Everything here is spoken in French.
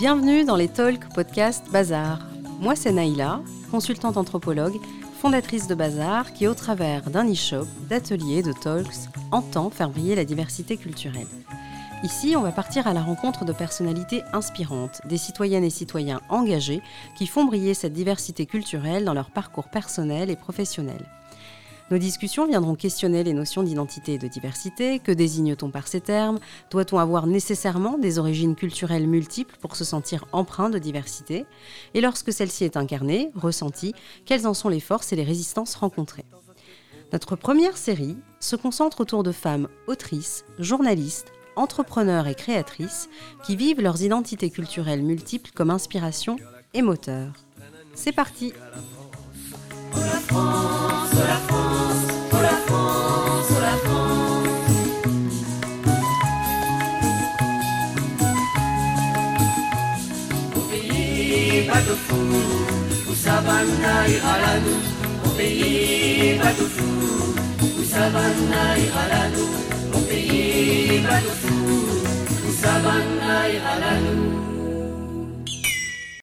Bienvenue dans les Talks Podcast Bazar. Moi, c'est Naïla, consultante anthropologue, fondatrice de Bazar, qui, au travers d'un e-shop, d'ateliers, de talks, entend faire briller la diversité culturelle. Ici, on va partir à la rencontre de personnalités inspirantes, des citoyennes et citoyens engagés qui font briller cette diversité culturelle dans leur parcours personnel et professionnel. Nos discussions viendront questionner les notions d'identité et de diversité. Que désigne-t-on par ces termes? Doit-on avoir nécessairement des origines culturelles multiples pour se sentir empreint de diversité? Et lorsque celle-ci est incarnée, ressentie, quelles en sont les forces et les résistances rencontrées? Notre première série se concentre autour de femmes autrices, journalistes, entrepreneurs et créatrices qui vivent leurs identités culturelles multiples comme inspiration et moteur. C'est parti batufu usabana ihalanu opeyi batufu usabana ihalanu opeyi batufu usabana ihalanu